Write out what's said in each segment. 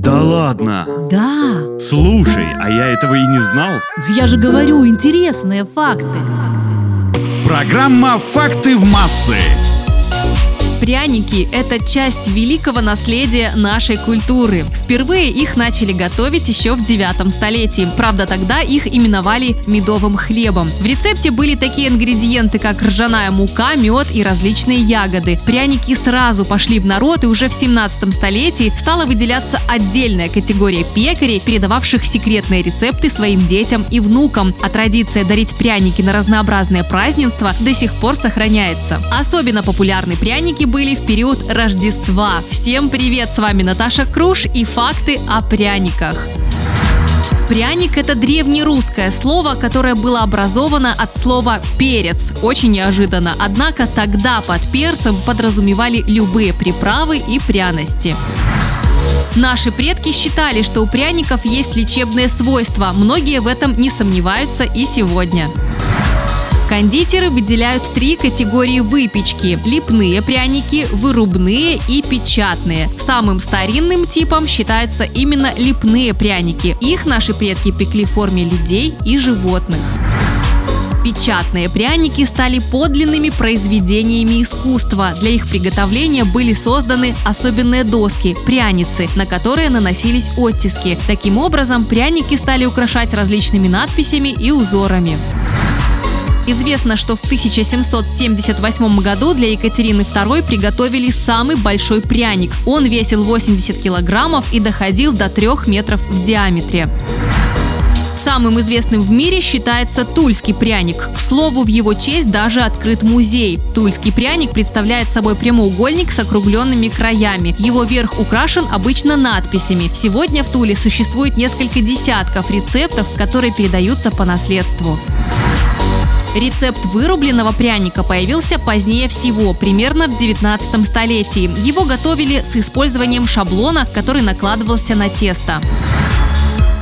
Да ладно. Да, Слушай, а я этого и не знал. я же говорю, интересные факты. Программа «Факты в массы». Пряники – это часть великого наследия нашей культуры. Впервые их начали готовить еще в 9 столетии. Правда, тогда их именовали медовым хлебом. В рецепте были такие ингредиенты, как ржаная мука, мед и различные ягоды. Пряники сразу пошли в народ, и уже в 17 столетии стала выделяться отдельная категория пекарей, передававших секретные рецепты своим детям и внукам. А традиция дарить пряники на разнообразные празднества до сих пор сохраняется. Особенно популярны пряники были в период Рождества. Всем привет! С вами Наташа Круш и факты о пряниках. Пряник – это древнерусское слово, которое было образовано от слова «перец». Очень неожиданно. Однако тогда под перцем подразумевали любые приправы и пряности. Наши предки считали, что у пряников есть лечебные свойства. Многие в этом не сомневаются и сегодня. Кондитеры выделяют три категории выпечки – липные пряники, вырубные и печатные. Самым старинным типом считаются именно липные пряники. Их наши предки пекли в форме людей и животных. Печатные пряники стали подлинными произведениями искусства. Для их приготовления были созданы особенные доски – пряницы, на которые наносились оттиски. Таким образом, пряники стали украшать различными надписями и узорами. Известно, что в 1778 году для Екатерины II приготовили самый большой пряник. Он весил 80 килограммов и доходил до 3 метров в диаметре. Самым известным в мире считается тульский пряник. К слову, в его честь даже открыт музей. Тульский пряник представляет собой прямоугольник с округленными краями. Его верх украшен обычно надписями. Сегодня в Туле существует несколько десятков рецептов, которые передаются по наследству. Рецепт вырубленного пряника появился позднее всего, примерно в 19 столетии. Его готовили с использованием шаблона, который накладывался на тесто.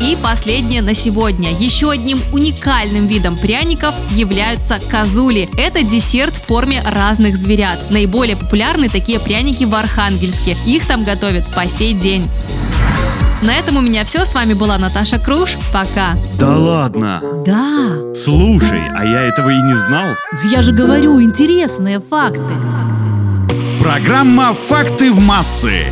И последнее на сегодня. Еще одним уникальным видом пряников являются козули. Это десерт в форме разных зверят. Наиболее популярны такие пряники в Архангельске. Их там готовят по сей день. На этом у меня все. С вами была Наташа Круш. Пока. Да ладно. Да, Слушай, а я этого и не знал. я же говорю, интересные факты. Программа «Факты в массы».